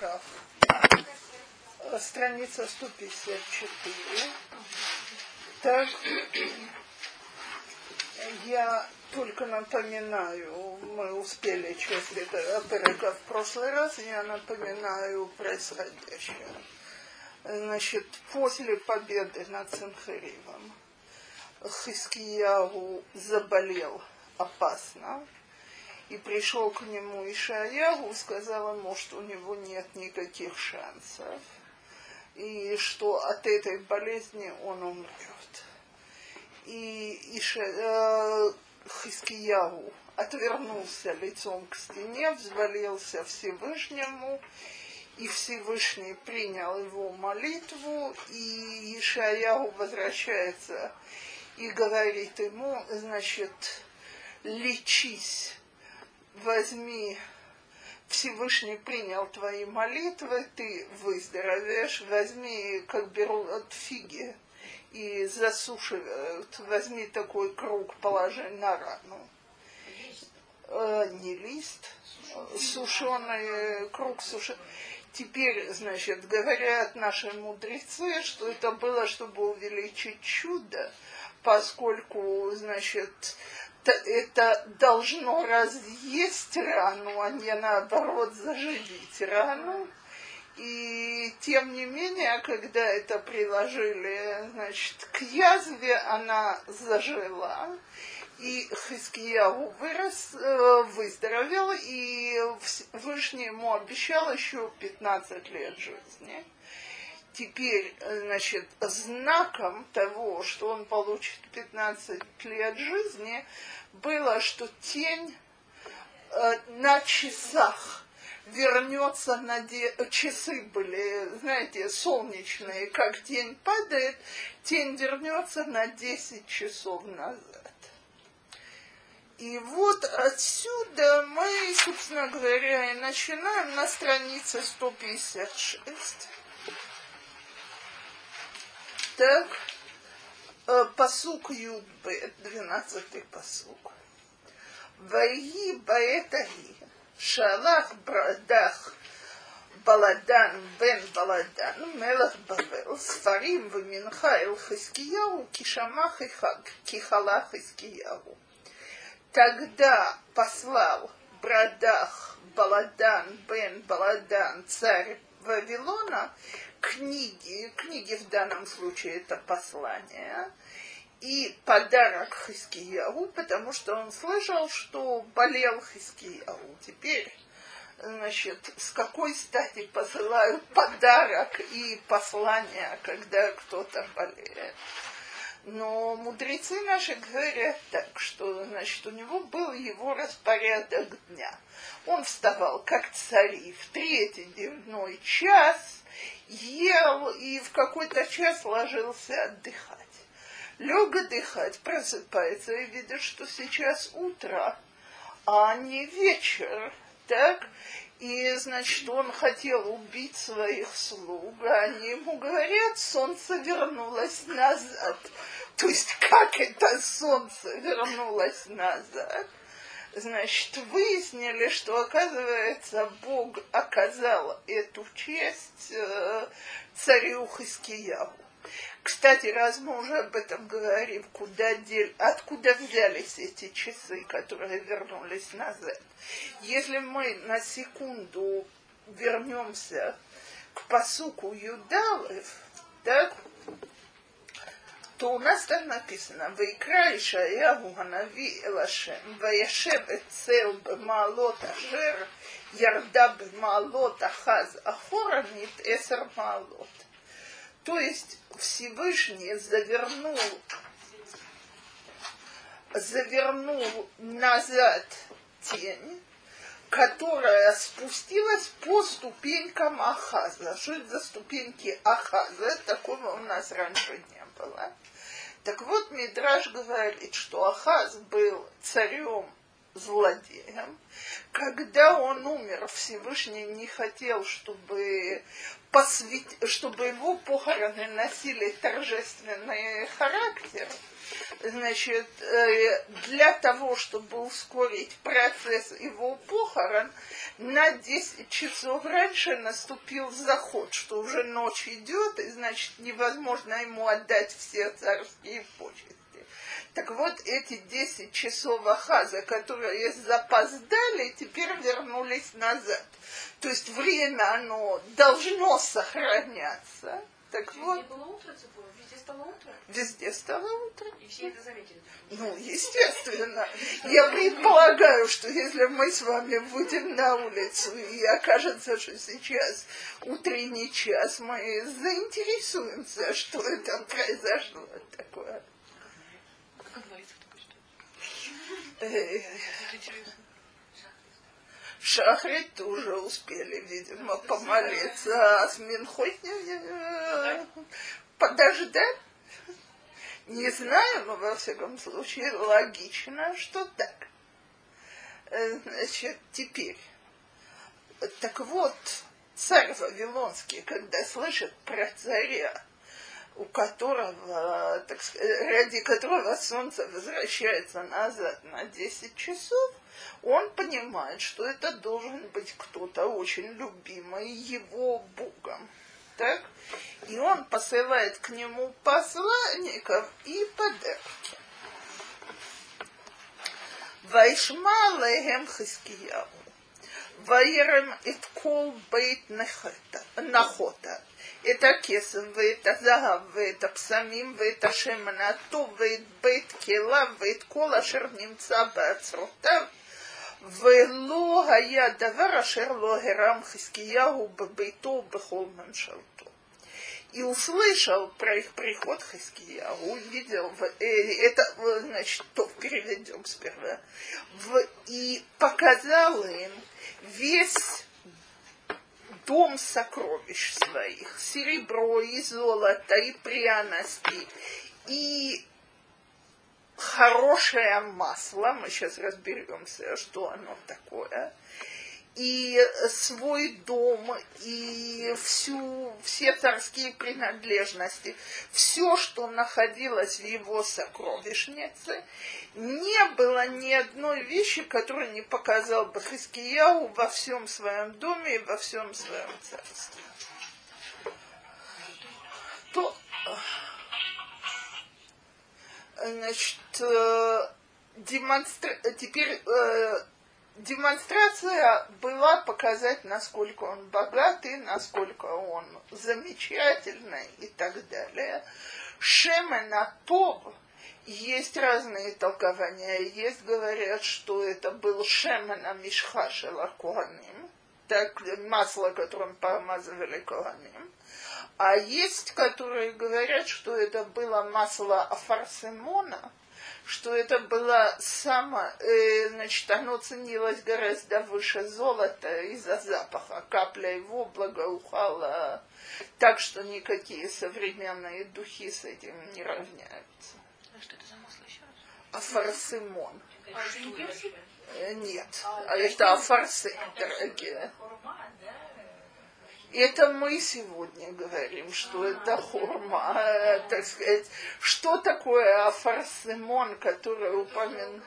Кав. Страница 154. Так, я только напоминаю, мы успели часть этого в прошлый раз, я напоминаю происходящее. Значит, после победы над Санхаривом Хискиягу заболел опасно, и пришел к нему Ишаягу, сказал ему, что у него нет никаких шансов, и что от этой болезни он умрет. И Иша, э, Хискиягу отвернулся лицом к стене, взвалился Всевышнему, и Всевышний принял его молитву, и Ишаяху возвращается и говорит ему, значит, лечись возьми, Всевышний принял твои молитвы, ты выздоровеешь, возьми, как берут фиги и засушивают, возьми такой круг, положи на рану. Э, не лист, сушеный круг сушеный. Теперь, значит, говорят наши мудрецы, что это было, чтобы увеличить чудо, поскольку, значит, это должно разъесть рану, а не наоборот заживить рану. И тем не менее, когда это приложили, значит, к язве, она зажила. И Хискияу вырос, э, выздоровел, и Всевышний ему обещал еще 15 лет жизни теперь, значит, знаком того, что он получит 15 лет жизни, было, что тень э, на часах вернется на де... часы были, знаете, солнечные, как тень падает, тень вернется на 10 часов назад. И вот отсюда мы, собственно говоря, и начинаем на странице 156. Так, э, посук Юдбет, двенадцатый посук. Ваи баэтаги, шалах брадах, Баладан бен Баладан, Мелах Бавел, Сфарим в Минхаил Хискияу, Кишамах и Хаг, Кихалах Хискияу. Тогда послал Брадах Баладан бен Баладан, царь Вавилона, книги, книги в данном случае это послание, и подарок Хискиягу, потому что он слышал, что болел Хискиягу. Теперь, значит, с какой стати посылают подарок и послание, когда кто-то болеет? Но мудрецы наши говорят так, что, значит, у него был его распорядок дня. Он вставал как цари в третий дневной час, ел и в какой-то час ложился отдыхать. Лег отдыхать, просыпается и видит, что сейчас утро, а не вечер, так? И, значит, он хотел убить своих слуг, а они ему говорят, солнце вернулось назад. То есть, как это солнце вернулось назад? Значит, выяснили, что, оказывается, Бог оказал эту честь э, царю Хискияву. Кстати, раз мы уже об этом говорим, куда дел... откуда взялись эти часы, которые вернулись назад? Если мы на секунду вернемся к посуку Юдалев, так, то у нас там написано, «Вайкра Ишаяху Ханави Элашем, Ваяшев Эцел Бемаалот Ашер, Ярда Бемаалот Ахаз Ахорамит Эсер Маалот». То есть Всевышний завернул, завернул назад тень, которая спустилась по ступенькам Ахаза. Что это за ступеньки Ахаза? Такого у нас раньше не было. Так вот, Мидраж говорит, что Ахаз был царем злодеем. Когда он умер, Всевышний не хотел, чтобы, посвят... чтобы его похороны носили торжественный характер. Значит, э, для того, чтобы ускорить процесс его похорон, на 10 часов раньше наступил заход, что уже ночь идет, и значит невозможно ему отдать все царские почести. Так вот, эти 10 часов Ахаза, которые запоздали, теперь вернулись назад. То есть время, оно должно сохраняться. Так вот, было утро, везде стало утро. везде стало утро. И все это заметили. Ну, естественно. Я предполагаю, что если мы с вами выйдем на улицу и окажется, что сейчас утренний час, мы заинтересуемся, что это произошло такое. Как говорится, только что. Шахрит тоже успели, видимо, помолиться, а с Минхой подождать. Не знаю, но во всяком случае логично, что так. Э, Значит, теперь. Так вот, царь Вавилонский, когда слышит про царя, у которого, так сказать, ради которого солнце возвращается назад на 10 часов, он понимает, что это должен быть кто-то очень любимый его Богом так? И он посылает к нему посланников и подарки. Вайшма лехем Хискияу. Ваерем эт кол бейт нахота. Это кесем, это загав, это псамим, это шемана, то бейт кела, бейт кола, шерним цаба. ולא היה דבר אשר לא הרם חזקיהו בביתו בכל ממשלתו. И услышал про их приход Хиския, увидел, в- э, это, э, значит, то переведем сперва, в, и показал им весь дом сокровищ своих, серебро и золото, и пряности, и хорошее масло, мы сейчас разберемся, что оно такое, и свой дом, и всю, все царские принадлежности, все, что находилось в его сокровищнице, не было ни одной вещи, которую не показал бы Хискияу во всем своем доме и во всем своем царстве. То, значит, э, демонстра... теперь э, демонстрация была показать, насколько он богатый, насколько он замечательный и так далее. Шемена Тов есть разные толкования. Есть говорят, что это был Шемена Мишхашела Куаним, так масло, которым помазывали Куаним. А есть, которые говорят, что это было масло Афарсимона, что это было само, э, значит, оно ценилось гораздо выше золота из-за запаха. Капля его благоухала так, что никакие современные духи с этим не равняются. А что это за масло еще раз? Афарсимон. А? Э, Нет, а это афарсы, дорогие. Это мы сегодня говорим, что это хурма, э, так сказать. Что такое афарсимон, который упомянут?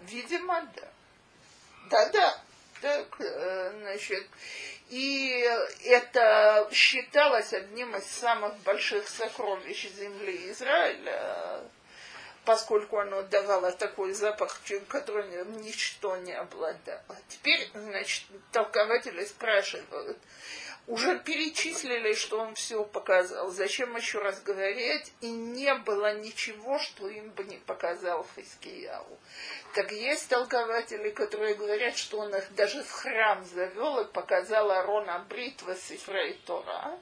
Видимо, да. Да-да. Так, э, значит, и это считалось одним из самых больших сокровищ земли Израиля, поскольку оно давало такой запах, чем- которым ничто не обладало. Теперь, значит, толкователи спрашивают, уже перечислили, что он все показал. Зачем еще раз говорить? И не было ничего, что им бы не показал Хискияу. Так есть толкователи, которые говорят, что он их даже в храм завел и показал Арона Бритва Сифрей Тора.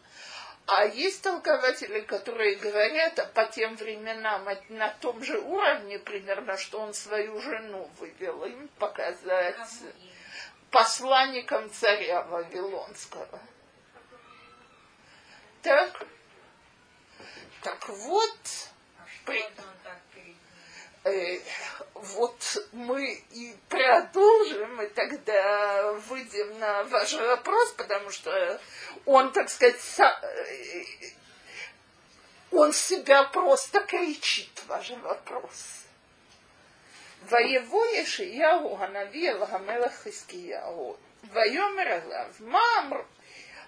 А есть толкователи, которые говорят, а по тем временам на том же уровне примерно, что он свою жену вывел им показать посланникам царя Вавилонского. Так, так вот, при- э, вот мы и продолжим, и тогда выйдем на ваш вопрос, потому что он, так сказать, са- э, Он себя просто кричит, ваш вопрос. ויבוא ישעיהו הנביא אל המלך חזקיהו, ויאמר אליו, מה, אמר,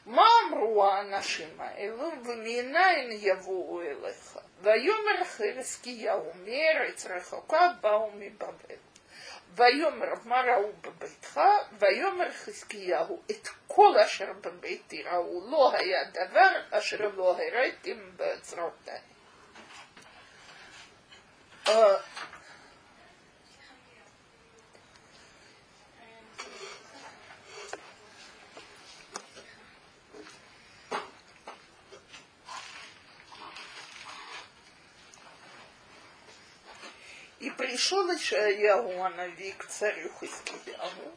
מה אמרו האנשים האלו, ומנין יבואו אליך? ויאמר חזקיהו, מארץ רחוקה באו מבבל. ויאמר מה ראו בביתך, ויאמר חזקיהו את כל אשר בביתי ראו, לא היה דבר אשר לא הראיתם באוצרותיי. Пришел Ишаяху Анави к царю Хискияху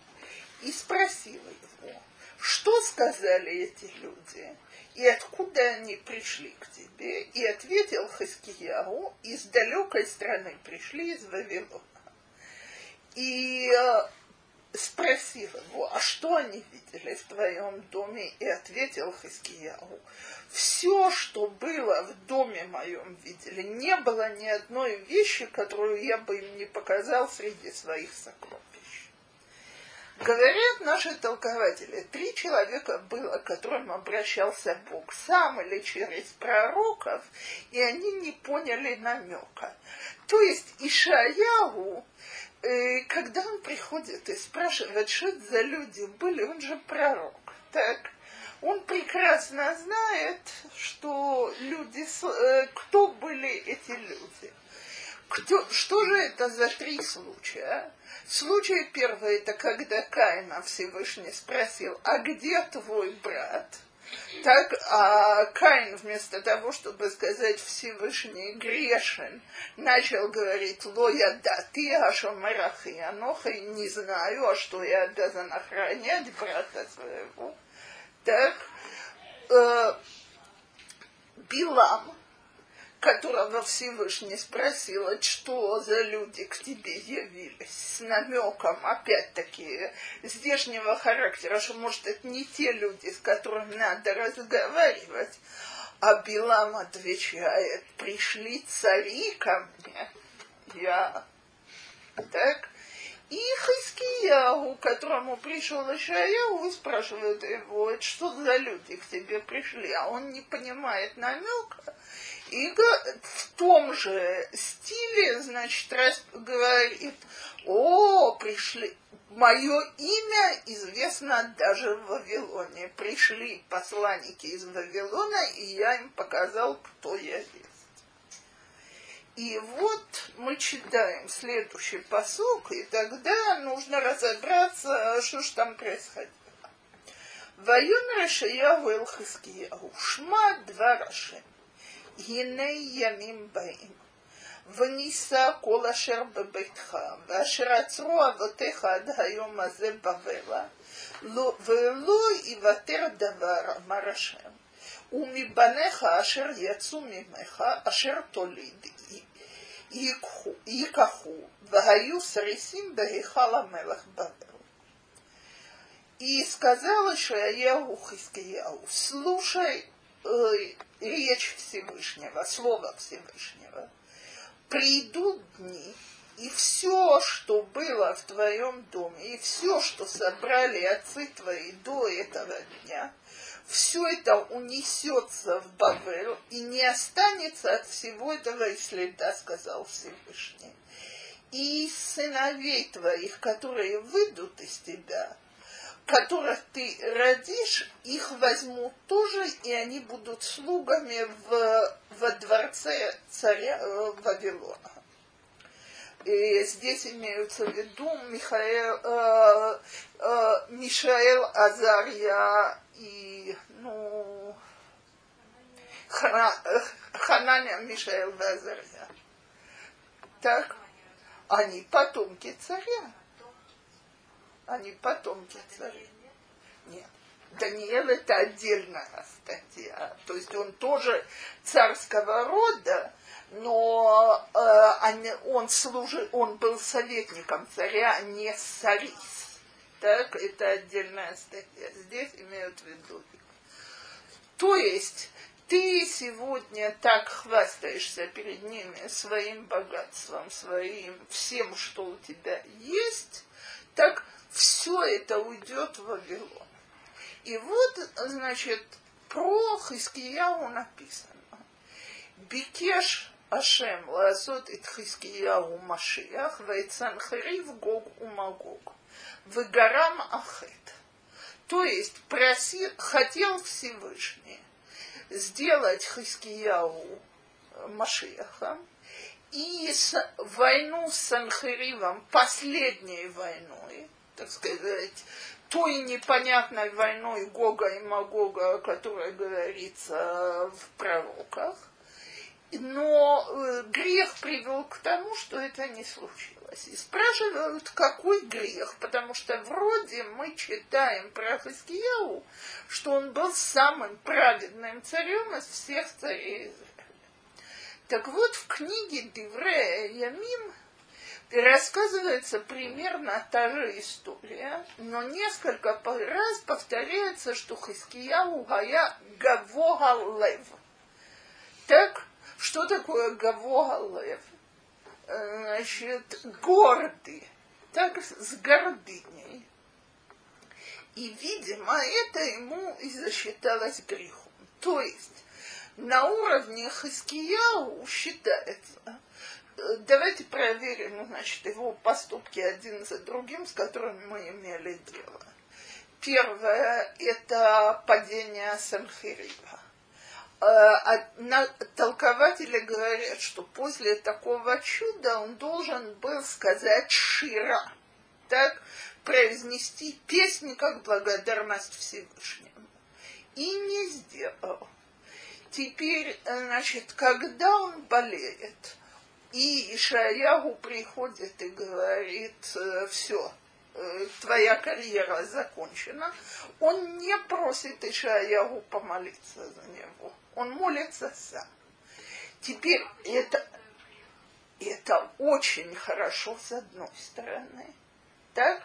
и спросил его, что сказали эти люди, и откуда они пришли к тебе? И ответил Хискияху, из далекой страны пришли из Вавилона. И э, спросил его, а что они видели в твоем доме? И ответил Хискияху, все, что было в доме моем видели. Не было ни одной вещи, которую я бы им не показал среди своих сокровищ. Говорят наши толкователи, три человека было, к которым обращался Бог, сам или через пророков, и они не поняли намека. То есть Ишаягу, э, когда он приходит и спрашивает, что это за люди были, он же пророк, так? Он прекрасно знает, что люди, э, кто были эти люди. Кто, что же это за три случая? Случай первый, это когда Каина Всевышний спросил, а где твой брат? Так, а Каин вместо того, чтобы сказать Всевышний грешен, начал говорить, ло я да ты, а что марахи, аноха, не знаю, а что я обязан охранять брата своего. Так, э, Билам, которого Всевышний спросила, что за люди к тебе явились, с намеком, опять-таки, здешнего характера, что, может, это не те люди, с которыми надо разговаривать, а Билам отвечает, пришли цари ко мне, я, так, и Хискияу, которому пришел Ишаяу, спрашивает его, что за люди к тебе пришли, а он не понимает намека, и в том же стиле, значит, раз говорит, о, пришли, мое имя известно даже в Вавилоне. Пришли посланники из Вавилона, и я им показал, кто я есть. И вот мы читаем следующий посок, и тогда нужно разобраться, что же там происходило. Вайон Рашаяу Эл Хискияу, Шма два Рашем. הנה ימים באים, ונישא כל אשר בביתך, ואשר עצרו אבותיך עד היום הזה בבלה, ולא יוותר דבר, אמר השם, ומבניך אשר יצאו ממך, אשר תוליד, ייקחו, והיו срисим בהיכל המלך בבל. И сказала Шаяху Хискияу, слушай э, речь Всевышнего, слово Всевышнего. Придут дни, и все, что было в твоем доме, и все, что собрали отцы твои до этого дня, все это унесется в Бавел, и не останется от всего этого и следа, сказал Всевышний. И сыновей твоих, которые выйдут из тебя, которых ты родишь, их возьмут тоже, и они будут слугами в, во дворце царя э, Вавилона. И здесь имеются в виду Михаил, э, э, Мишаэл, Азария и, ну, Хана, Хананя, Мишаэл и Азария. Так, они потомки царя они потомки царей. Нет. Даниил это отдельная статья. То есть он тоже царского рода, но э, он, служил, он был советником царя, а не царис. Так, это отдельная статья. Здесь имеют в виду. То есть ты сегодня так хвастаешься перед ними своим богатством, своим всем, что у тебя есть, так все это уйдет в Вавилон. И вот, значит, про Хискияу написано. Бикеш Ашем лазот ит Хискияу Машиях, Вайцанхарив Гог Умагог, Вегарам Ахет. То есть проси, хотел Всевышний сделать Хискияу Машиахом, и войну с Санхиривом, последней войной, так сказать, той непонятной войной Гога и Магога, о которой говорится в пророках, но э, грех привел к тому, что это не случилось. И спрашивают, какой грех, потому что вроде мы читаем про Хискияу, что он был самым праведным царем из всех царей Израиля. Так вот, в книге Деврея Ямим рассказывается примерно та же история, но несколько раз повторяется, что Хискияу Гая Гавога Лев. Так, что такое Гавога Лев? Значит, гордый, так с гордыней. И, видимо, это ему и засчиталось грехом. То есть, на уровне Хискияу считается, давайте проверим, ну, значит, его поступки один за другим, с которыми мы имели дело. Первое – это падение Санхирива. А, толкователи говорят, что после такого чуда он должен был сказать «шира», так, произнести песни как благодарность Всевышнему. И не сделал. Теперь, значит, когда он болеет – и Ишаягу приходит и говорит, «Э, все, э, твоя карьера закончена, он не просит Ишаягу помолиться за него. Он молится сам. Теперь это, это очень хорошо с одной стороны, так?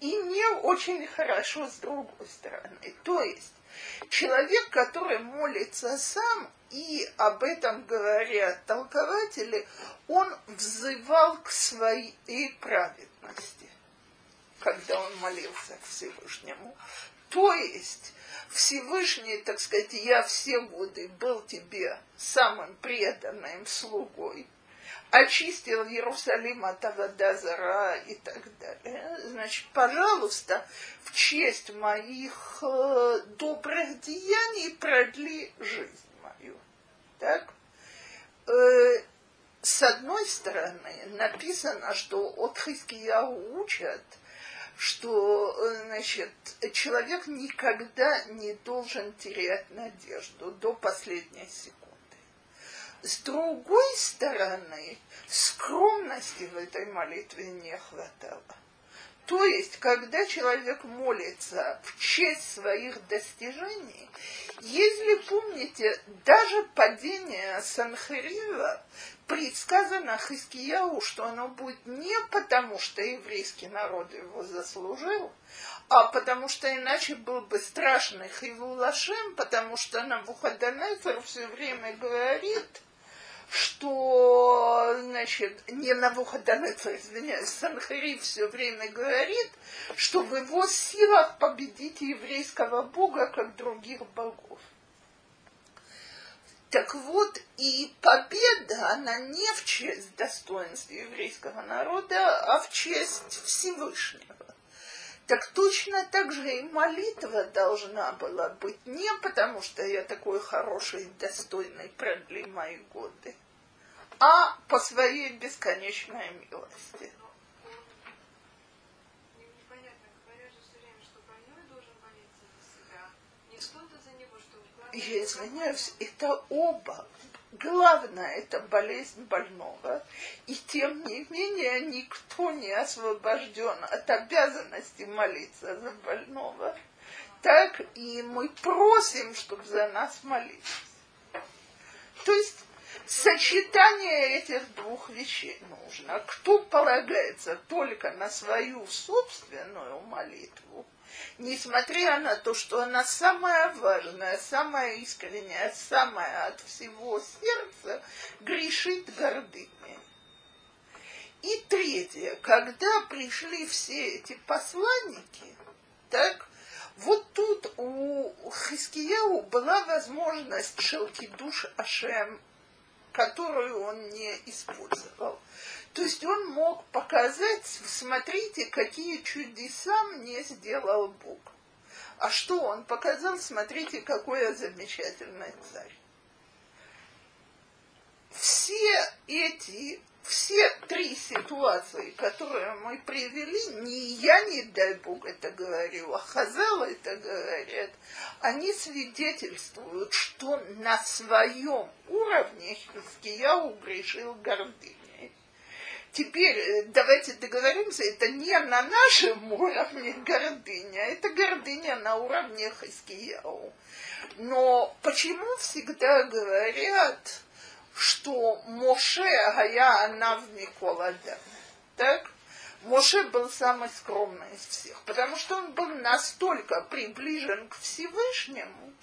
И не очень хорошо с другой стороны. То есть человек, который молится сам, и об этом говорят толкователи, он взывал к своей праведности, когда он молился Всевышнему. То есть Всевышний, так сказать, я все годы был тебе самым преданным слугой, очистил Иерусалим от Авадазара и так далее. Значит, пожалуйста, в честь моих э, добрых деяний продли жизнь так? Э, с одной стороны, написано, что от Хискияу учат, что значит, человек никогда не должен терять надежду до последней секунды. С другой стороны, скромности в этой молитве не хватало. То есть, когда человек молится в честь своих достижений, если помните, даже падение Санхарива предсказано Хискияу, что оно будет не потому, что еврейский народ его заслужил, а потому что иначе был бы страшный Хивулашем, потому что Навуходонецер все время говорит – что, значит, не Навуходонецер, извиняюсь, Санхариф все время говорит, что в его силах победить еврейского бога, как других богов. Так вот, и победа, она не в честь достоинства еврейского народа, а в честь Всевышнего. Так точно так же и молитва должна была быть. Не потому, что я такой хороший и достойный, продли мои годы, а по своей бесконечной милости. Я извиняюсь, это оба Главное, это болезнь больного. И тем не менее, никто не освобожден от обязанности молиться за больного. Так и мы просим, чтобы за нас молились. То есть сочетание этих двух вещей нужно. Кто полагается только на свою собственную молитву, несмотря на то, что она самая важная, самая искренняя, самая от всего сердца, грешит гордыней. И третье, когда пришли все эти посланники, так, вот тут у Хискияу была возможность шелки душ Ашем, которую он не использовал. То есть он мог показать, смотрите, какие чудеса мне сделал Бог. А что он показал? Смотрите, какой я замечательный царь. Все эти все три ситуации, которые мы привели, не я, не дай Бог это говорю, а Хазал это говорят, они свидетельствуют, что на своем уровне Хискияу грешил гордыней. Теперь э, давайте договоримся, это не на нашем уровне гордыня, это гордыня на уровне Хискияу. Но почему всегда говорят, что Моше Гая Анав Миколада. Так? Моше был самый скромный из всех, потому что он был настолько приближен к Всевышнему,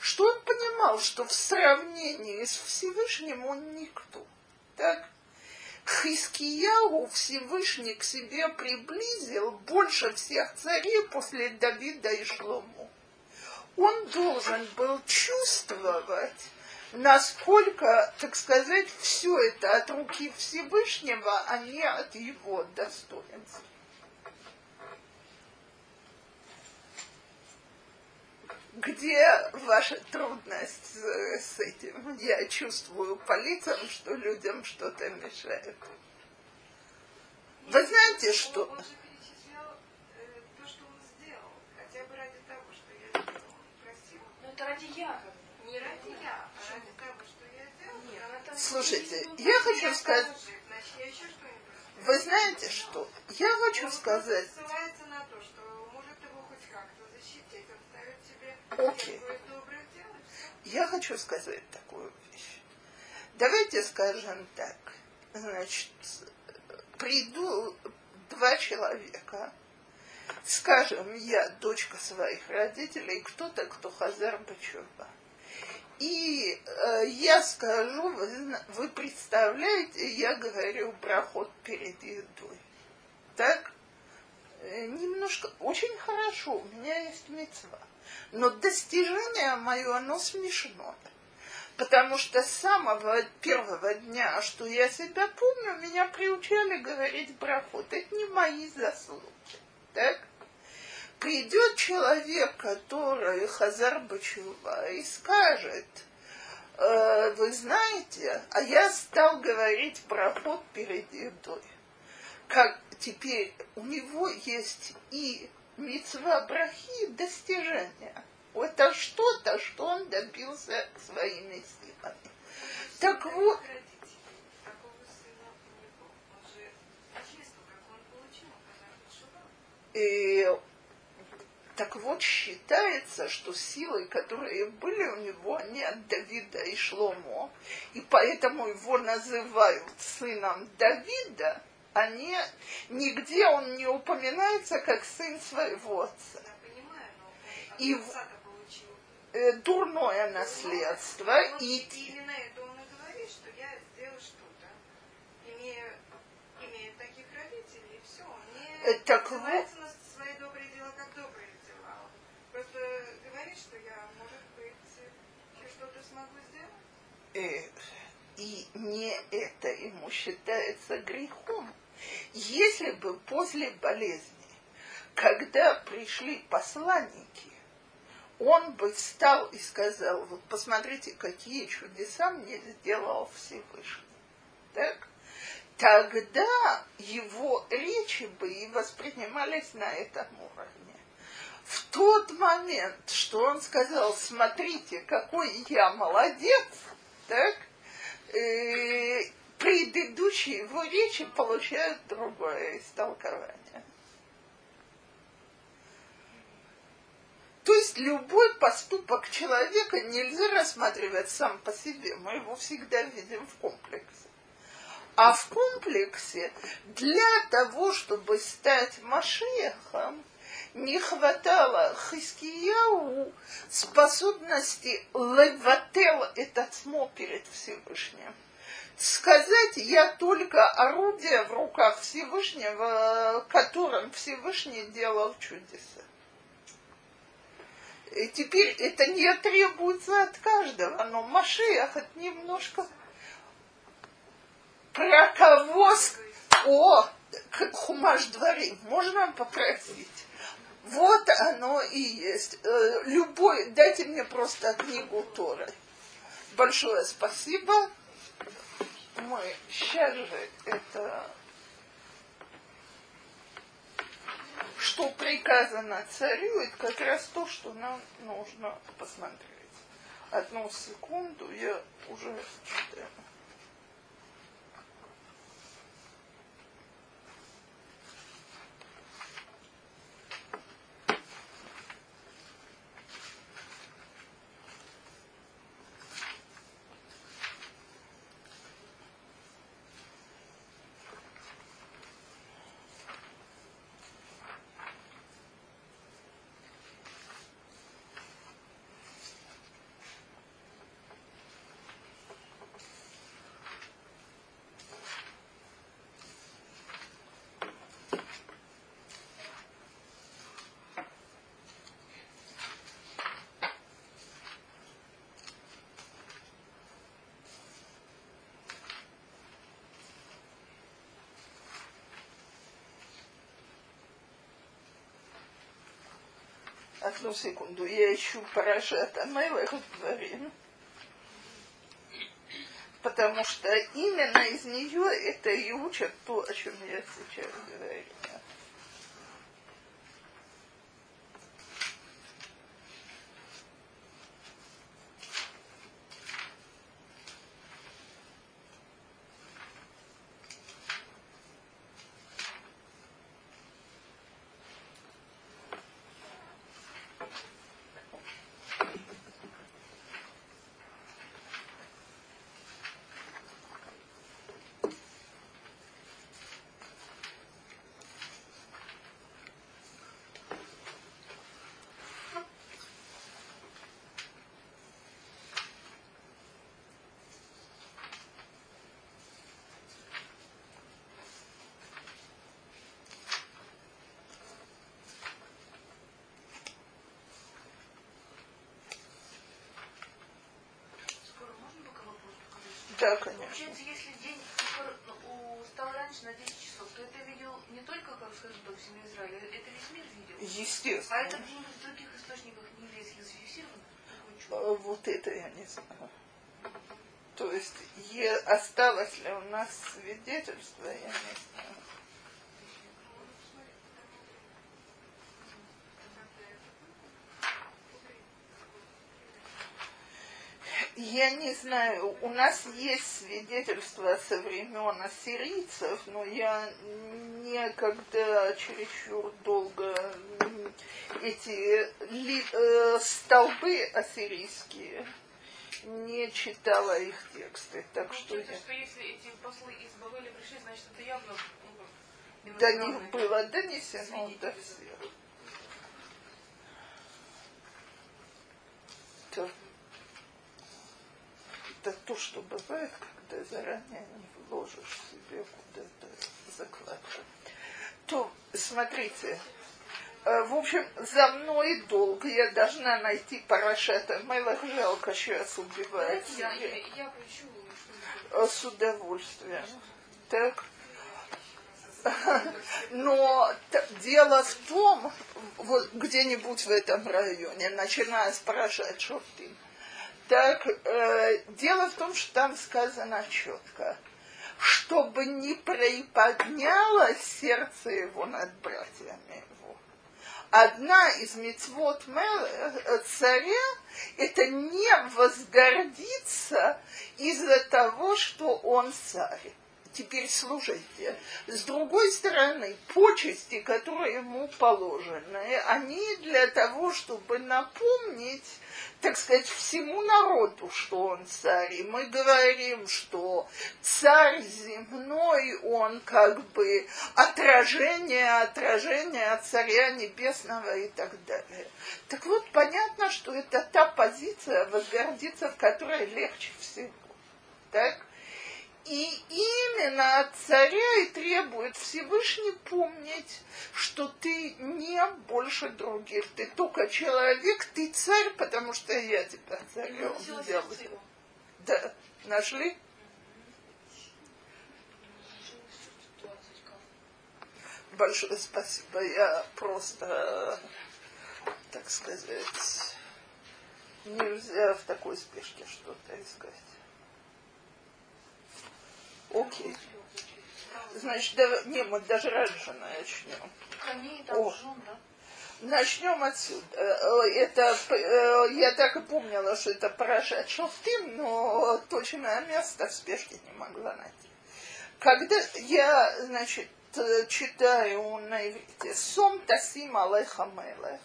что он понимал, что в сравнении с Всевышним он никто. Так? Хискияу Всевышний к себе приблизил больше всех царей после Давида и Шлому. Он должен был чувствовать, насколько, так сказать, все это от руки Всевышнего, а не от его достоинства. Где ваша трудность с этим? Я чувствую по лицам, что людям что-то мешает. Вы знаете, что... Он же перечислял э, то, что он сделал, хотя бы ради того, что я сделал. Он просил, Ну это ради Якова. не ради я, а ради того, что я сделал. Нет, она там... Слушайте, Ну, я хочу сказать, положил, Значит, я еще что-нибудь вы знаете что? Я хочу Он сказать, ссылается на то, что может его хоть как-то защитить. Он ставит себе Окей. Я хочу сказать такую вещь. Давайте скажем так. Значит, приду два человека, скажем, я дочка своих родителей, кто-то, кто Хазар Бачува. И э, я скажу, вы, вы представляете, я говорю проход перед едой. Так? Э, немножко, очень хорошо, у меня есть мецва. Но достижение мое, оно смешное. Потому что с самого первого дня, что я себя помню, меня приучали говорить проход. Это не мои заслуги. Так? Придет человек, который Хазар Бачува, и скажет, «Э, вы знаете, а я стал говорить проход перед едой. Как теперь у него есть и мецва брахи, достижения. Это что-то, что он добился своими силами. Так вот. И так вот, считается, что силы, которые были у него, они от Давида и Шломо, и поэтому его называют сыном Давида, они, нигде он не упоминается как сын своего отца. Но И в-. Э, дурное наследство, Вот и именно это он и говорит, что я сделал что-то, имея, имея таких родителей, и все. Он не Э, так ссылается на свои добрые дела, как добрые дела. Просто говорит, что я, может быть, что-то смогу сделать. и не это ему считается грехом. Если бы после болезни, когда пришли посланники, он бы встал и сказал, вот посмотрите, какие чудеса мне сделал Всевышний. Так? Тогда его речи бы и воспринимались на этом уровне. В тот момент, что он сказал, смотрите, какой я молодец, так, э, предыдущие его речи получают другое истолкование. То есть любой поступок человека нельзя рассматривать сам по себе. Мы его всегда видим в комплексе. А в комплексе для того, чтобы стать Машехом, не хватало Хискияу способности левател этот перед Всевышним. Сказать, я только орудие в руках Всевышнего, которым Всевышний делал чудеса. И теперь это не требуется от каждого, но Машиах это немножко про кого... О, хумаш дворим, можно попросить? Вот оно и есть. Э, Любой, дайте мне просто книгу Торы. Большое спасибо. Мы сейчас же это что приказано царю, это как раз то, что нам нужно посмотреть. Одну секунду, я уже читаю. Одну секунду, я ищу Парашат Амелах Дворим. Потому что именно из нее это и учат то, о чем я сейчас говорю. Да, конечно. Получается, если день который, ну, раньше на 10 часов, то это видел не только, как скажем, так, семья Израиля, это весь мир видел. А это Естественно. где-нибудь в других источниках нееврейских зафиксировано? Такое чудо. Э, Вот это я не знаю. То есть е- осталось ли у нас свидетельство, я не знаю. Я не знаю, у нас есть свидетельства со времен ассирийцев, но я никогда чересчур долго эти ли- э, столбы ассирийские не читала их тексты, так что Получается, я... что если эти послы из Бавеля пришли, значит, это явно ну, них иностранные было донесено до всех. То, это то, что бывает, когда заранее не вложишь себе куда-то закладку. То, смотрите, э, в общем, за мной долг, я должна найти Парашата Мелах, жалко, сейчас убивает я, я, я что-нибудь. Э, С удовольствием. Так. Но дело в том, вот где-нибудь в этом районе, начиная с Парашат Шофтин, так, э, дело в том, что там сказано четко, чтобы не приподнялось сердце его над братьями его. Одна из мецвод Меле- царя – это не возгордиться из-за того, что он царь. Теперь слушайте. С другой стороны, почести, которые ему положены, они для того, чтобы напомнить, так сказать, всему народу, что он царь. И мы говорим, что царь земной, он как бы отражение, отражение царя небесного и так далее. Так вот, понятно, что это та позиция, возгордиться в которой легче всего. Так? И именно от царя и требует Всевышний помнить, что ты не больше других. Ты только человек, ты царь, потому что я тебя царем сделаю. Да, нашли? Большое спасибо. Я просто, так сказать, нельзя в такой спешке что-то искать. Окей. Значит, да, не, мы даже раньше начнем. Там О. да? Начнем отсюда. Э, Это, э, я так и помнила, что это Парашат Шофтим, но точное место в спешке не могла найти. Когда я, значит, э, читаю на иврите «Сом тасим алеха мелех,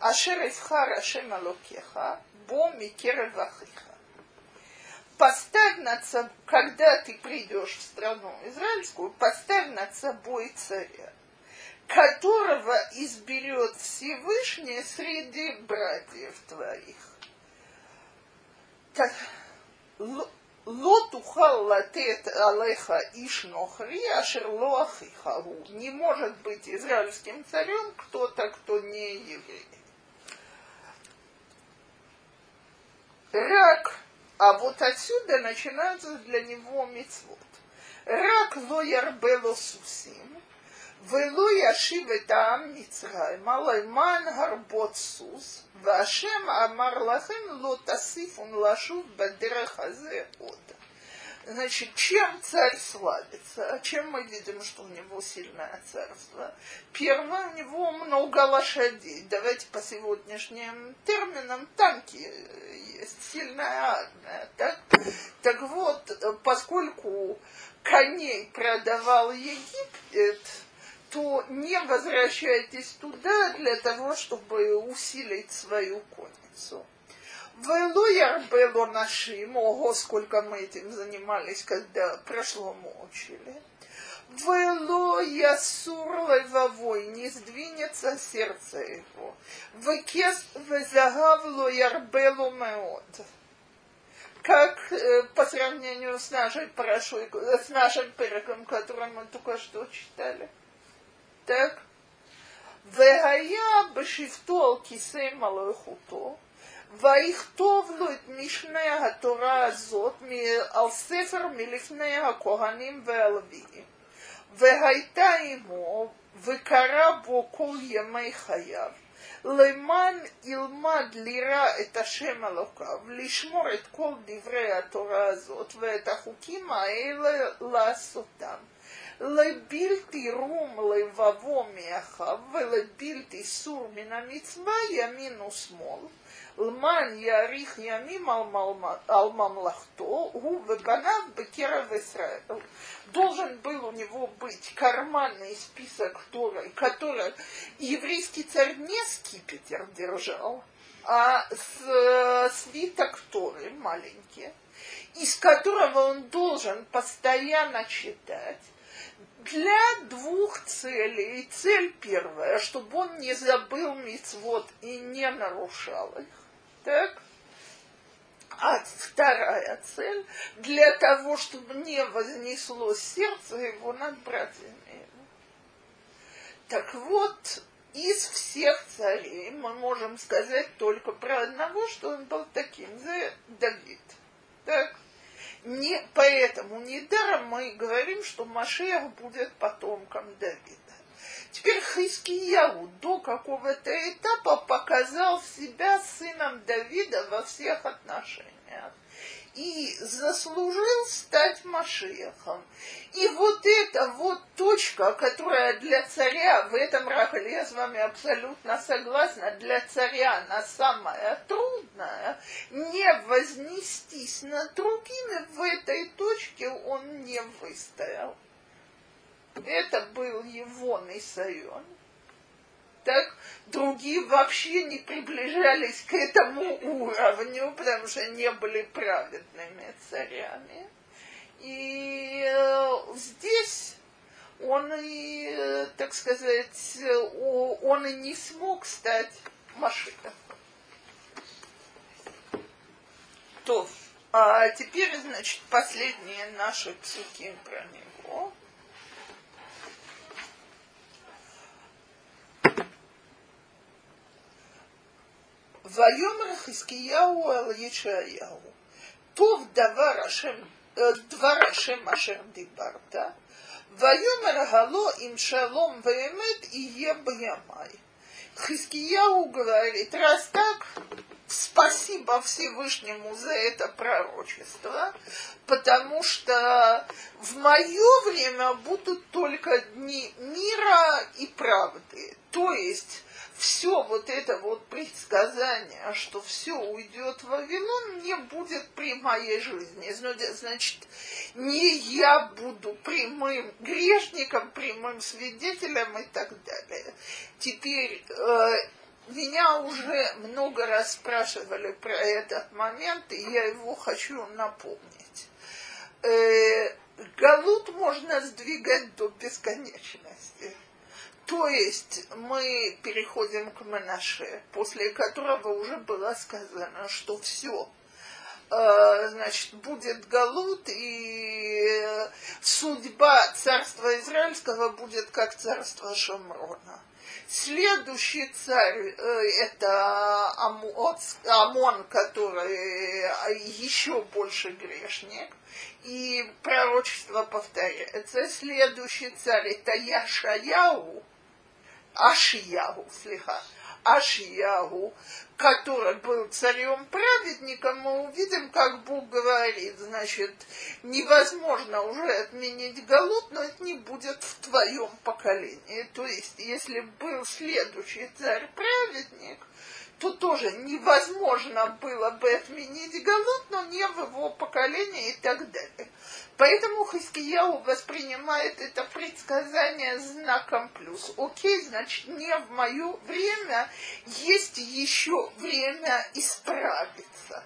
ашер ивхар ашем алокеха, бо микерев ахиха». Поставь над собой, когда ты придешь в страну израильскую, поставь над собой царя, которого изберет Всевышний среди братьев твоих. Так, иш нохри, ашер ло ахиха гу. Не может быть израильским царем кто-то, кто не еврей. Рак, а вот отсюда начинается для него мецвод. Рак ло ярбело сусим, ולא ישיב את העם מצרימה למען הרבות סוס, והשם אמר לכם לא תוסיפון לשוב בדרך הזה עוד. Значит, чем царь славится? А чем мы видим, что у него сильное царство? Первое, у него много лошадей. Давайте по сегодняшним терминам танки есть, сильная армия. Так, так вот, поскольку коней продавал Египет, то не возвращайтесь туда для того, чтобы усилить свою конницу. Велуяр было нашим, ого, сколько мы этим занимались, когда прошло прошлому учили. я ясур левовой, не сдвинется сердце его. Векес везагавло ярбелу меот. Как э, по сравнению с, нашей прошлой, с нашим переком, который мы только что читали. Так. Вегая бешифту кисей малой хуто. ויכתוב לו את משנה התורה הזאת על ספר מלפני הכהנים והלוויים. והייתה עמו, וקרא בו כל ימי חייו. למען ילמד לירא את השם אלוקיו, לשמור את כל דברי התורה הזאת ואת החוקים האלה לעשותם. לבלתי רום לבבו מאחיו ולבלתי סור מן המצווה ימין ושמאל. Лман ярих ямим алмамлахто, у веганав бекеров Исраэль. Должен был у него быть карманный список Торы, который еврейский царь не скипетр держал, а свиток Торы маленький, из которого он должен постоянно читать, для двух целей. Цель первая, чтобы он не забыл мицвод и не нарушал их. Так? А вторая цель, для того, чтобы не вознесло сердце его над братьями. Так вот, из всех царей мы можем сказать только про одного, что он был таким, за Давид. Так? Не, поэтому недаром мы говорим, что Машех будет потомком Давида. Теперь Хискияу до какого-то этапа показал себя сыном Давида во всех отношениях и заслужил стать Машехом. И вот эта вот точка, которая для царя, в этом Рахале я с вами абсолютно согласна, для царя она самая трудная, не вознестись над другими, в этой точке он не выстоял. Это был его Нисайон так другие вообще не приближались к этому уровню, потому что не были праведными царями. И э, здесь он и, так сказать, он и не смог стать Машиком. То, а теперь, значит, последние наши псуки про него. Вайомер Хискияу Эл Ешаяу. Тов Ашем, двар Ашем Ашер Дибарта. Вайомер Гало им шалом веемет и ебьямай. Хискияу говорит, раз так, спасибо Всевышнему за это пророчество, потому что в мое время будут только дни мира и правды. То есть все вот это вот предсказание, что все уйдет в Вавилон, не будет при моей жизни. Значит, не я буду прямым грешником, прямым свидетелем и так далее. Теперь э, меня уже много раз спрашивали про этот момент, и я его хочу напомнить. Э, Галут можно сдвигать до бесконечности то есть мы переходим к Менаше, после которого уже было сказано, что все, э, значит, будет Галут, и судьба царства Израильского будет как царство Шамрона. Следующий царь э, это Амон, который еще больше грешник. И пророчество повторяется. Следующий царь это Яшаяу, Ашиягу, слегка, Ашиягу, который был царем-праведником, мы увидим, как Бог говорит, значит, невозможно уже отменить Галут, но это не будет в твоем поколении. То есть, если был следующий царь-праведник, то тоже невозможно было бы отменить Галут, но не в его поколении и так далее. Поэтому Хискияу воспринимает это предсказание знаком плюс. Окей, значит, не в мое время, есть еще время исправиться.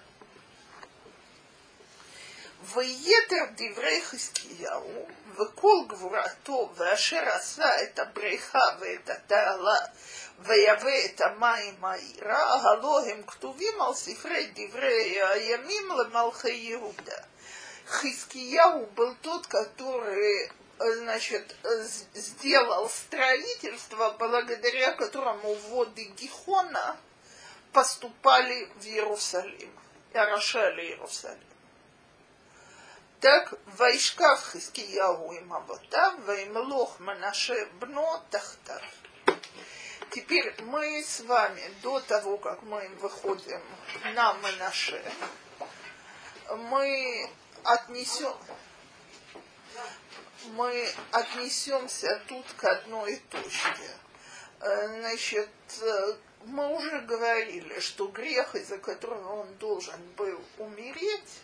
ויתר דברי חזקיהו, וכל גבורתו, ואשר עשה את הבריכה ואת התעלה, ויבא את המים העירה, הלא הם כתובים על ספרי דברי הימים למלכי יהודה. Хискияу был тот, который значит, сделал строительство, благодаря которому воды Гихона поступали в Иерусалим орошали Иерусалим. Так, вайшкав Хискияу им авотав, ваймлох Манаше бно тахтар. Теперь мы с вами, до того, как мы выходим на Манаше, мы отнесем, мы отнесемся тут к одной точке. Э, значит, э, мы уже говорили, что грех, из-за которого он должен был умереть,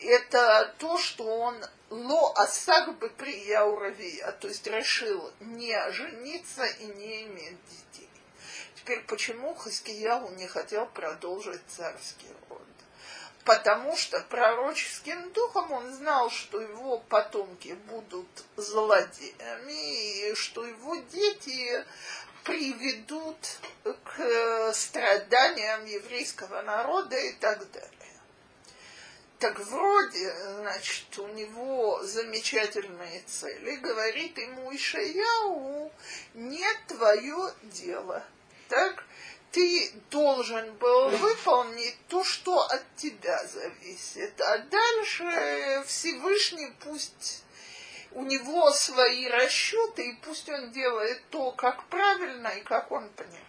это то, что он ло асак бы при Яуравия, то есть решил не жениться и не иметь детей. Теперь почему Хаскияу не хотел продолжить царский род? Потому что пророческим духом он знал, что его потомки будут злодеями, и что его дети приведут к страданиям еврейского народа и так далее. Так вроде, значит, у него замечательные цели, говорит ему Ишаяу, нет твое дело. Так? Ты должен был выполнить то, что от тебя зависит. А дальше Всевышний пусть у него свои расчеты, и пусть он делает то, как правильно и как он понимает.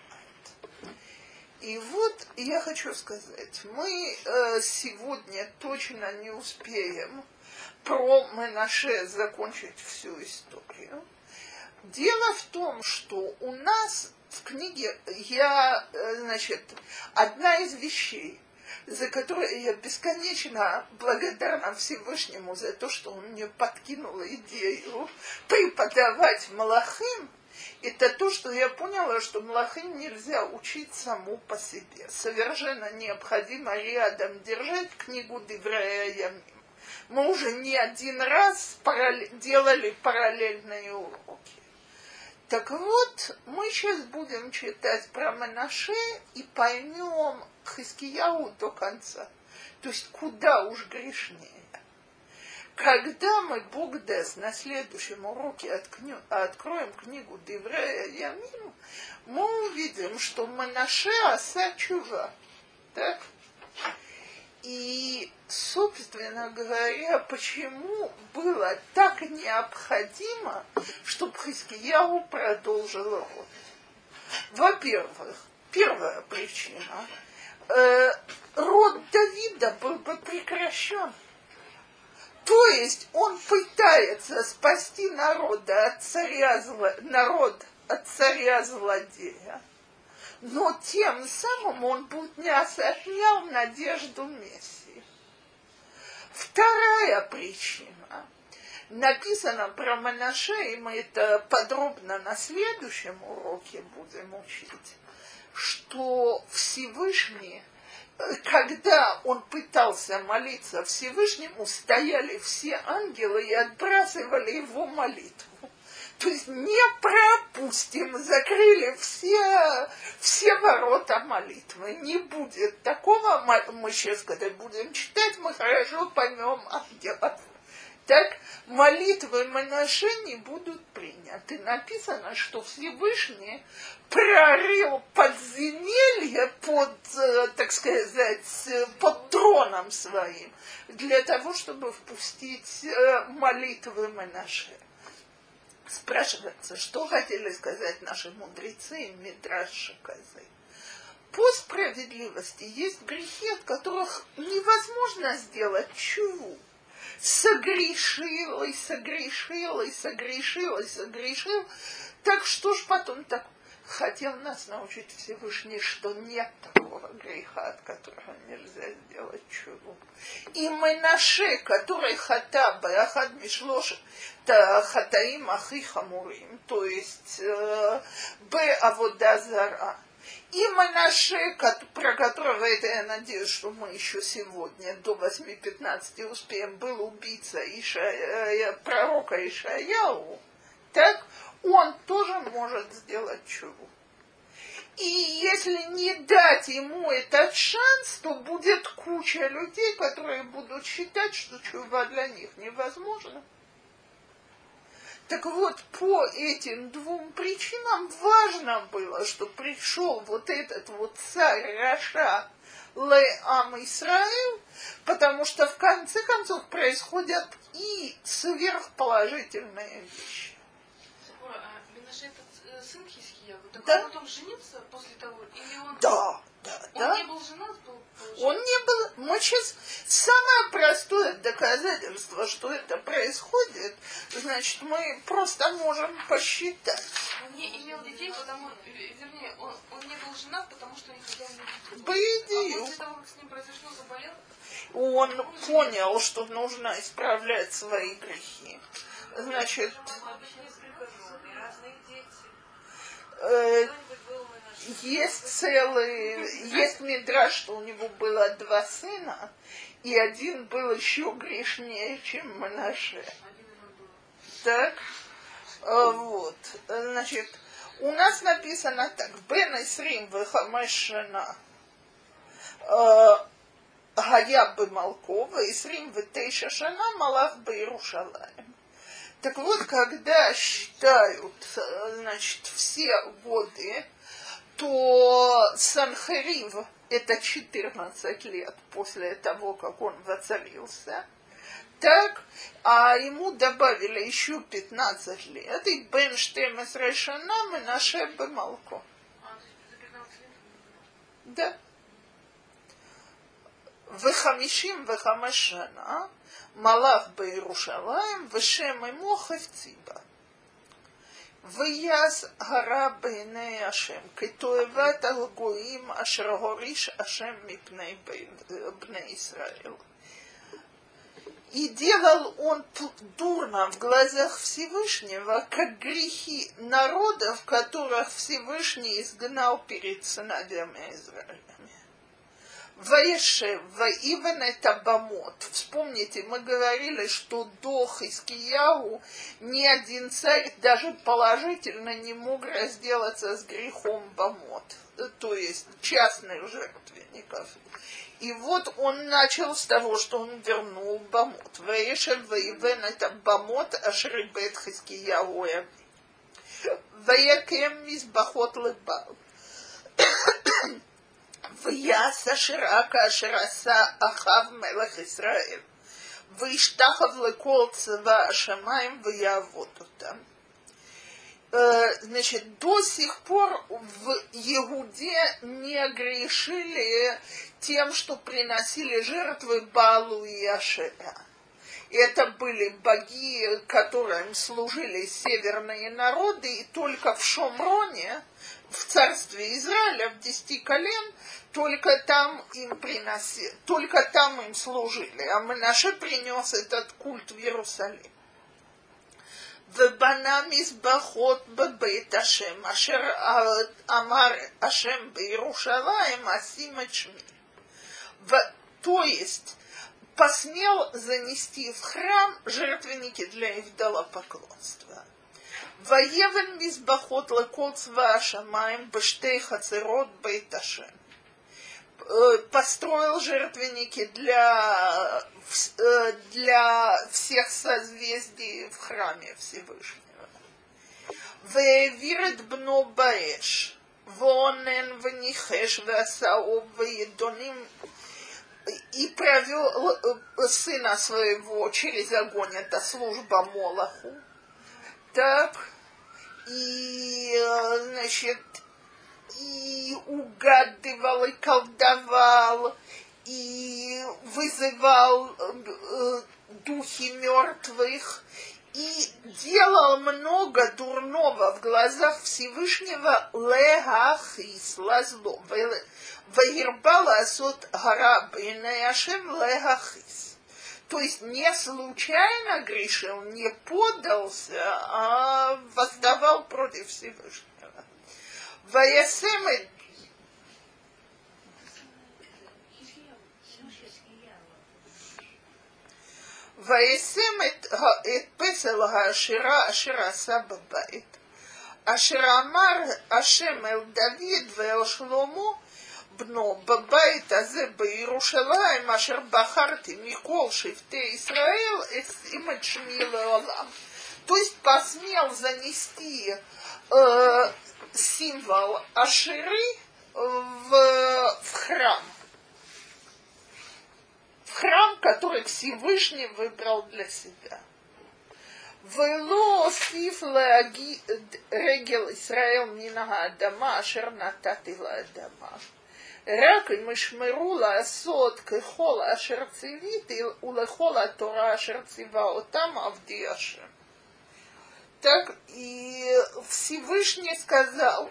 И вот я хочу сказать, мы э, сегодня точно не успеем про Менаше закончить всю историю. Дело в том, что у нас в книге я, э, значит, одна из вещей, за которые я бесконечно благодарна Всевышнему за то, что он мне подкинул идею преподавать Малахим, это то, что я поняла, что Малахим нельзя учить саму по себе. Совершенно необходимо рядом держать книгу Деврея Ямим. Мы уже не один раз делали параллельные уроки. Так вот, мы сейчас будем читать про Менаше и поймем Хискияу до конца. То есть куда уж грешнее. Когда мы, Бог даст, на следующем уроке откроем книгу Деврея Ямину, мы увидим, что Манаше Аса Чува. Так? И, собственно говоря, почему было так необходимо, чтобы Хискияу продолжил род? Во-первых, первая причина. Э, род Давида был бы прекращен. То есть он пытается спасти народа от царя, народ от царя злодея, но тем самым он будет не осознал надежду Мессии. Вторая причина. Написано про Манаше, и мы это подробно на следующем уроке будем учить, что Всевышний – когда он пытался молиться Всевышнему, стояли все ангелы и отбрасывали его молитву. То есть не пропустим, закрыли все, все ворота молитвы. Не будет такого, мы сейчас, когда будем читать, мы хорошо поймем ангелов так молитвы Манаше не будут приняты. Написано, что Всевышний прорыл подземелье под, э, так сказать, под троном своим, для того, чтобы впустить э, молитвы Манаше. Спрашивается, что хотели сказать наши мудрецы и Мидраш Казы. По справедливости есть грехи, от которых невозможно сделать чуву согрешил и согрешил и согрешил и согрешил. Так что ж потом так хотел нас научить Всевышний, что нет такого греха, от которого нельзя сделать чудо. И мы наши, который хата барахат мишлош хатаим ахи хамурим, то есть э, б авода зара, и Манаше, про которого это я надеюсь, что мы еще сегодня до 8.15 успеем, был убийца Иша, э, пророка Ишаяу, так он тоже может сделать чуву. И если не дать ему этот шанс, то будет куча людей, которые будут считать, что чува для них невозможно. Так вот, по этим двум причинам важно было, что пришел вот этот вот царь Раша Леам Исраил, потому что в конце концов происходят и сверхположительные вещи. А это сын Да? он потом женился после того, или он... Да, да, он да. не был женат, был Он не был. Мы сейчас самое простое доказательство, что это происходит, значит, мы просто можем посчитать. Он не имел детей, потому, вернее, он, он не был женат, потому что не хотел иметь детей. По идее. А после того, как с ним произошло, заболел, Он понял, что нужно исправлять свои грехи. Значит, разные дети. Э, есть целый, есть мидраж, что у него было два сына, и один был еще грешнее, чем Манаше. Так, Э, вот, значит, у нас написано так, Бен Исрим Вехамешена Гая Бемалкова, Исрим Ветейша Шана Малах Бейрушалаем. Так вот, когда считают, э, значит, все годы, то Санхерив – это 14 лет после того, как он воцарился, так, а ему добавили еще 15 лет, и Бенштейн Штемес Решанам и наше Бемалко. Да. Вехамишим вехамешана, Малав Бейрушалаем, Вешем и Мохов Циба. Вияз гора бейней Ашем, кетуеват алгуим ашер гориш Ашем мипней бней Исраил. И делал он дурно в глазах Всевышнего, как грехи народов, которых Всевышний изгнал перед сыновьями Израиля. Ваешев, Ваивен это Бамот. Вспомните, мы говорили, что до Хискияу ни один царь даже положительно не мог разделаться с грехом Бамот, то есть частных жертвенников. И вот он начал с того, что он вернул Бамот. Ваешев, Ваивен это Бамот, Ашрибет Хискияу Ваякем Мизбахот Лебал. ויעש אשר כאשר עשה אחאב מלך ישראל, וישתחב לכל צבא השמיים ויעבוד אותם. Значит, до сих пор в Иуде не грешили тем, что приносили жертвы Балу и Ашера. Это были боги, которым служили северные народы, и только в Шомроне, в царстве Израиля, в десяти колен, только там им приносили, только там им служили. А Менаше принес этот культ в Иерусалим. ובנה מזבחות בבית השם, אשר אמר השם בירושלים, אשים את שמי. То есть посмел занести в храм жертвенники для идолопоклонства. Воевен мизбахот лекот свашамаем бештей хацерот бейт Ашем. Построил жертвенники для, для всех созвездий в храме Всевышнего. Веевирет бно баэш. Вонен внихеш васаов веедоним и провел сына своего через огонь, это служба Молоху. Так, и, значит, и угадывал, и колдовал, и вызывал э, духи мертвых, и делал много дурного в глазах Всевышнего лехахис, лазло, ваирбала асот гара Ашем лехахис. То есть не случайно грешил, не подался, а воздавал против Всевышнего. Ваясем וישם את, את פסל העשירה אשר עשה בבית, אשר אמר השם אל דוד ואל שלמה בנו בבית הזה בירושלים, אשר בחרתי מכל שבטי ישראל, אשים את שמי לעולם. То есть посмел занести э, символ Аширы в, в храм в храм, который Всевышний выбрал для себя. ולא אוסיף רגל ישראל מן האדמה אשר נתתי לאדמה. Рак и мышмерула сот кехола ашерцевит и улехола тора ашерцева отам авдиашем. Так и Всевышний сказал,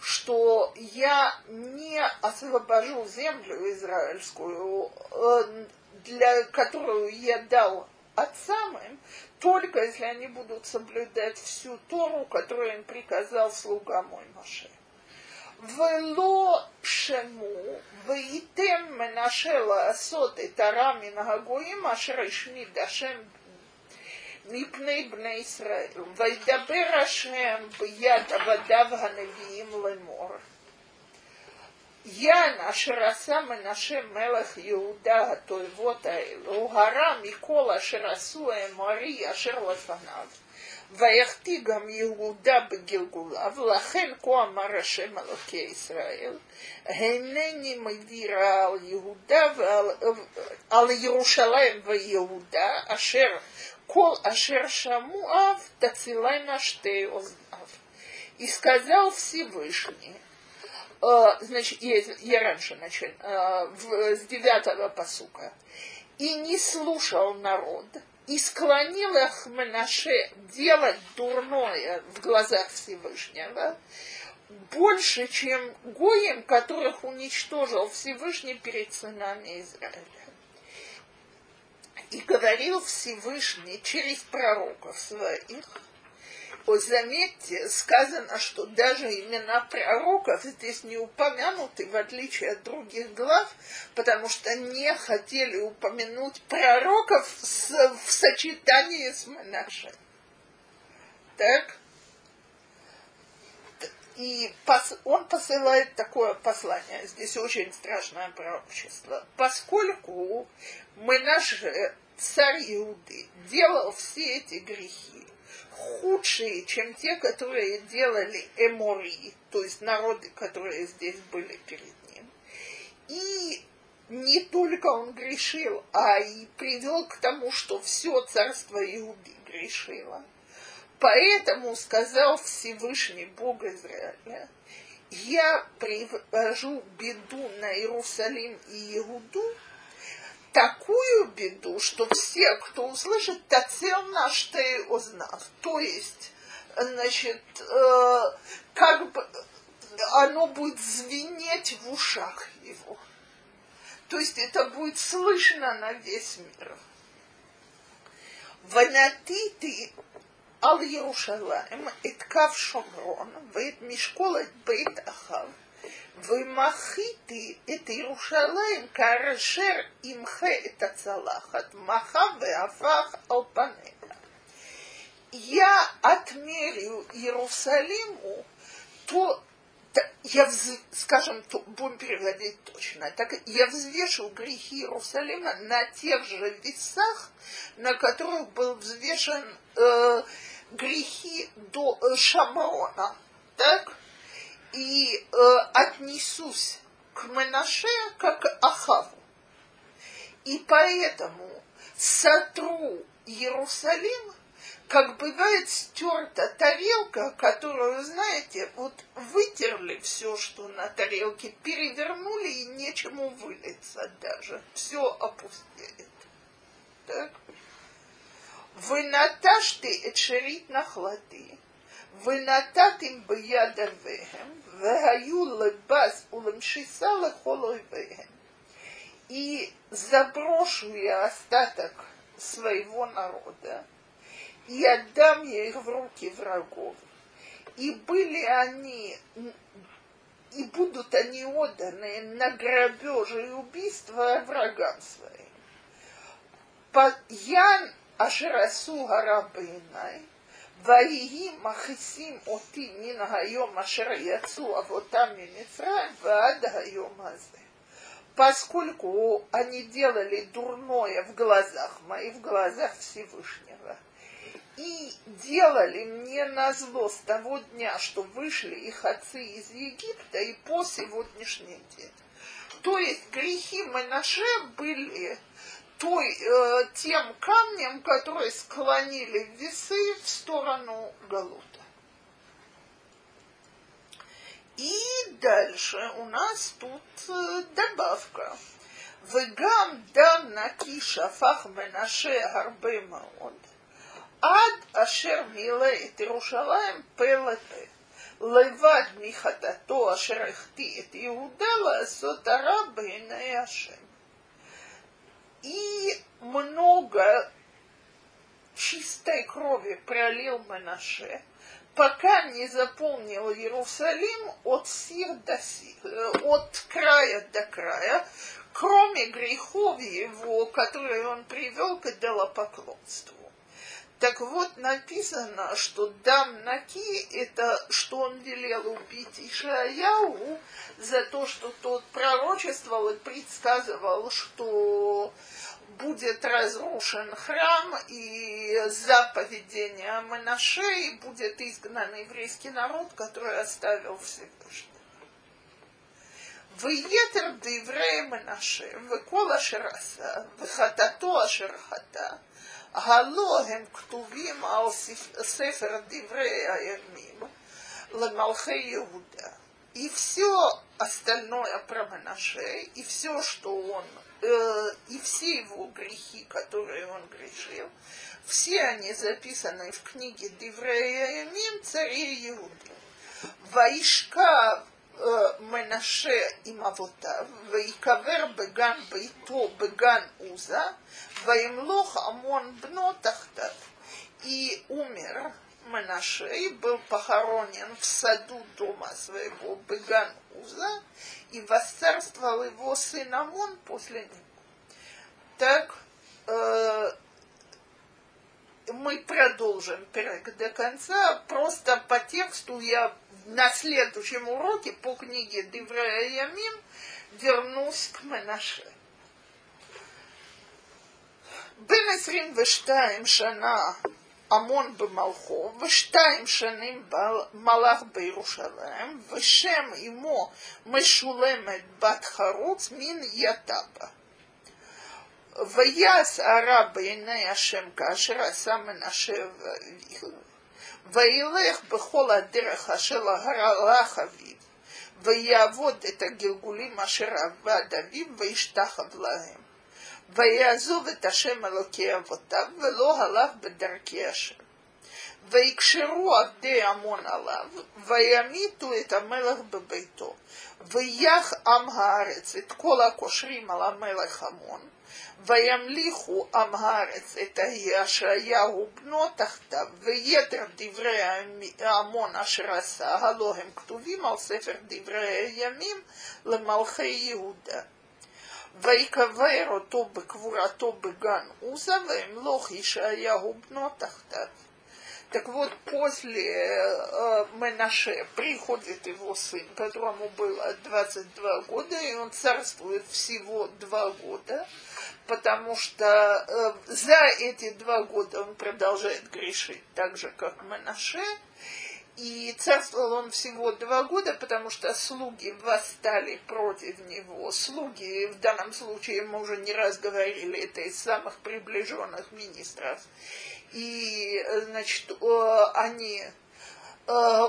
что я не освобожу землю израильскую, э, для которую я дал отцам им, только если они будут соблюдать всю Тору, которую им приказал слуга мой Машех. ולא שמעו, וייתם מנשה לעשות את הרע מן הגויים אשר השמיד השם מפני בני ישראל. וידבר השם ביד עבדיו הנביאים לאמור. יען אשר עשה מנשה מלך יהודה התועבות האלו, הרע מכל אשר עשו האמורי אשר לפניו. ויחטיא גם יהודה בגלגולה, ולכן כה אמר השם אלוקי ישראל, הנני מדירה על יהודה ועל על ירושלים ויהודה, אשר כל אשר שמעו אב, תצילנה שתי אוזניו. И сказал Всевышний, э, значит, я, я раньше начал, э, в, с девятого посука, и не слушал народ, и склонил их Менаше делать дурное в глазах Всевышнего, больше, чем Гоем, которых уничтожил Всевышний перед сынами Израиля. И говорил Всевышний через пророков своих, вот заметьте, сказано, что даже имена пророков здесь не упомянуты, в отличие от других глав, потому что не хотели упомянуть пророков с, в сочетании с Менаше. Так? И пос, он посылает такое послание. Здесь очень страшное пророчество. Поскольку мы наш царь Иуды делал все эти грехи, худшие, чем те, которые делали эмори, то есть народы, которые здесь были перед ним. И не только он грешил, а и привел к тому, что все царство Иуды грешило. Поэтому сказал Всевышний Бог Израиля, я привожу беду на Иерусалим и Иуду, такую беду, что все, кто услышит, тацел наш ты узнав. То есть, значит, э, как бы оно будет звенеть в ушах его. То есть это будет слышно на весь мир. Ванати ты ал Ярушалаем, иткав Шомрон, вейт Мишколет бейт Ахав – Вымахити это Иерушалаем карашер имхе это цалахат маха веафах алпанеха. Я отмерю Иерусалиму то, я, скажем, то, будем переводить точно, так я взвешу грехи Иерусалима на тех же весах, на которых был взвешен э, грехи до э, Шамаона, так? И э, отнесусь к Менаше как Ахаву. И поэтому сотру Иерусалим, как бывает стерта тарелка, которую, знаете, вот вытерли все, что на тарелке, перевернули и нечему вылиться даже. Все опустеет. Так? Вы наташты эчерит нахлады. ונתתם ביד אביהם, והיו לבז ולמשיסה לכל אויביהם. И заброшу я остаток своего народа, и отдам я их в руки врагов. И были они, и будут они отданы на грабеж и убийство врагам своим. Я Ашерасу Гарабинай, ויהי מכעיסים אותי מן היום אשר יצאו אבותם ממצרים ועד היום הזה. Поскольку они делали дурное в глазах моих, в глазах Всевышнего, и делали мне на зло с того дня, что вышли их отцы из Египта, и по сегодняшний день. То есть грехи Манаше были той, э, тем камнем, который склонили весы в сторону Галута. И дальше у нас тут э, добавка. וגם דם נקי שפך מנשה הרבה מאוד, עד אשר מילא את ירושלים פה לפה. לבד מחטאתו אשר החטיא את יהודה לעשות הרע בעיני השם. и много чистой крови пролил Манаше, пока не заполнил Иерусалим от сир до сир, э, от края до края, кроме грехов его, которые он привел к идолопоклонству. Так вот, написано, что Дам Наки, это что он велел убить Ишаяу за то, что тот пророчествовал и предсказывал, что будет разрушен храм, и за поведение Манашей будет изгнан еврейский народ, который оставил Всевышний. Выетер деврея Манаше, выкола шераса, э, выхатато ашерхата, הלא הם כתובים על ספר דברי הימים למלכי יהודה. И все остальное про Манаше, и все, что он, э, и все его грехи, которые он грешил, все они записаны в книге Деврея Ямим, царей Иуды. Ваишка מנשה עם אבותיו, ויקבר בגן ביתו בגן עוזה, וימלוך המון בנו תחתיו. И умер Манаше и был похоронен в саду дома своего Беган Уза, и восцарствовал его сын Амон после него. Так, э, мы продолжим перек до конца. Просто по тексту я на следующем уроке по книге Деврея Ямим вернусь к Менаше. בין 22 שנה המון במלכו, ושתיים שנים מלך בירושלים, ושם אמו משולמת בת חרוץ מן יתבה. ויעש הרע בעיני השם כאשר עשה מנשה ואביו, וילך בכל הדרך אשר הלך אביו, ויעבוד את הגלגולים אשר עבד אביו, וישתחב להם. ויעזוב את השם אלוקי אבותיו, ולא הלך בדרכי השם. ויקשרו עבדי עמון עליו, וימיתו את המלך בביתו, ויח עם הארץ את כל הקושרים על המלך עמון, וימליכו עם הארץ את ישעיהו בנו תחתיו, ויתר דברי ההמון אשר עשה, הלא הם כתובים על ספר דברי הימים למלכי יהודה. ויקבר אותו בקבורתו בגן עוזה, וימלוך ישעיהו בנו תחתיו. Так вот, после э, Менаше приходит его сын, которому было 22 года, и он царствует всего два года потому что э, за эти два года он продолжает грешить так же, как Манаше. И царствовал он всего два года, потому что слуги восстали против него. Слуги, в данном случае мы уже не раз говорили, это из самых приближенных министров. И, значит, э, они э,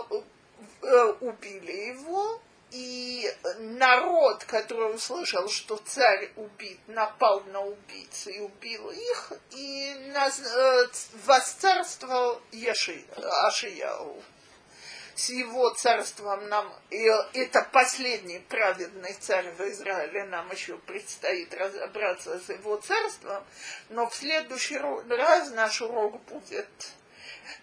э, убили его, и народ, который услышал, что царь убит, напал на убийц и убил их, и наз... э, восцарствовал Яши... Ашияу. С его царством нам, и это последний праведный царь в Израиле, нам еще предстоит разобраться с его царством, но в следующий раз наш урок будет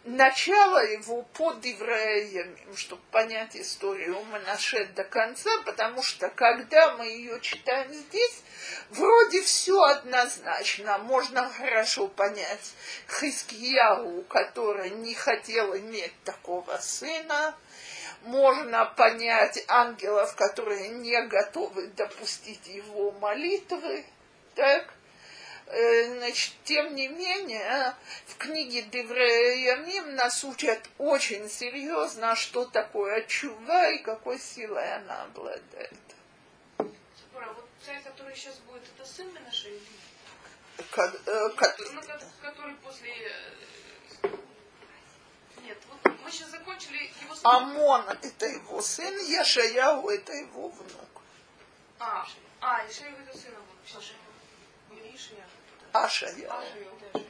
начало его под евреями, чтобы понять историю Манаше до конца, потому что когда мы ее читаем здесь, вроде все однозначно. Можно хорошо понять Хискияу, который не хотел иметь такого сына, можно понять ангелов, которые не готовы допустить его молитвы, так? Э, значит, тем не менее, в книге Девреямим нас учат очень серьезно, что такое чува и какой силой она обладает. Сапора, вот царь, который сейчас будет, это сын Менаше или Ко- э, ко- ко- который после... э, Нет, вот мы сейчас закончили его сын. Амон – это его сын, Яшаяу – это его внук. А, а, его это сына будет. Все же. Ишия. Ашаяу. Ашия,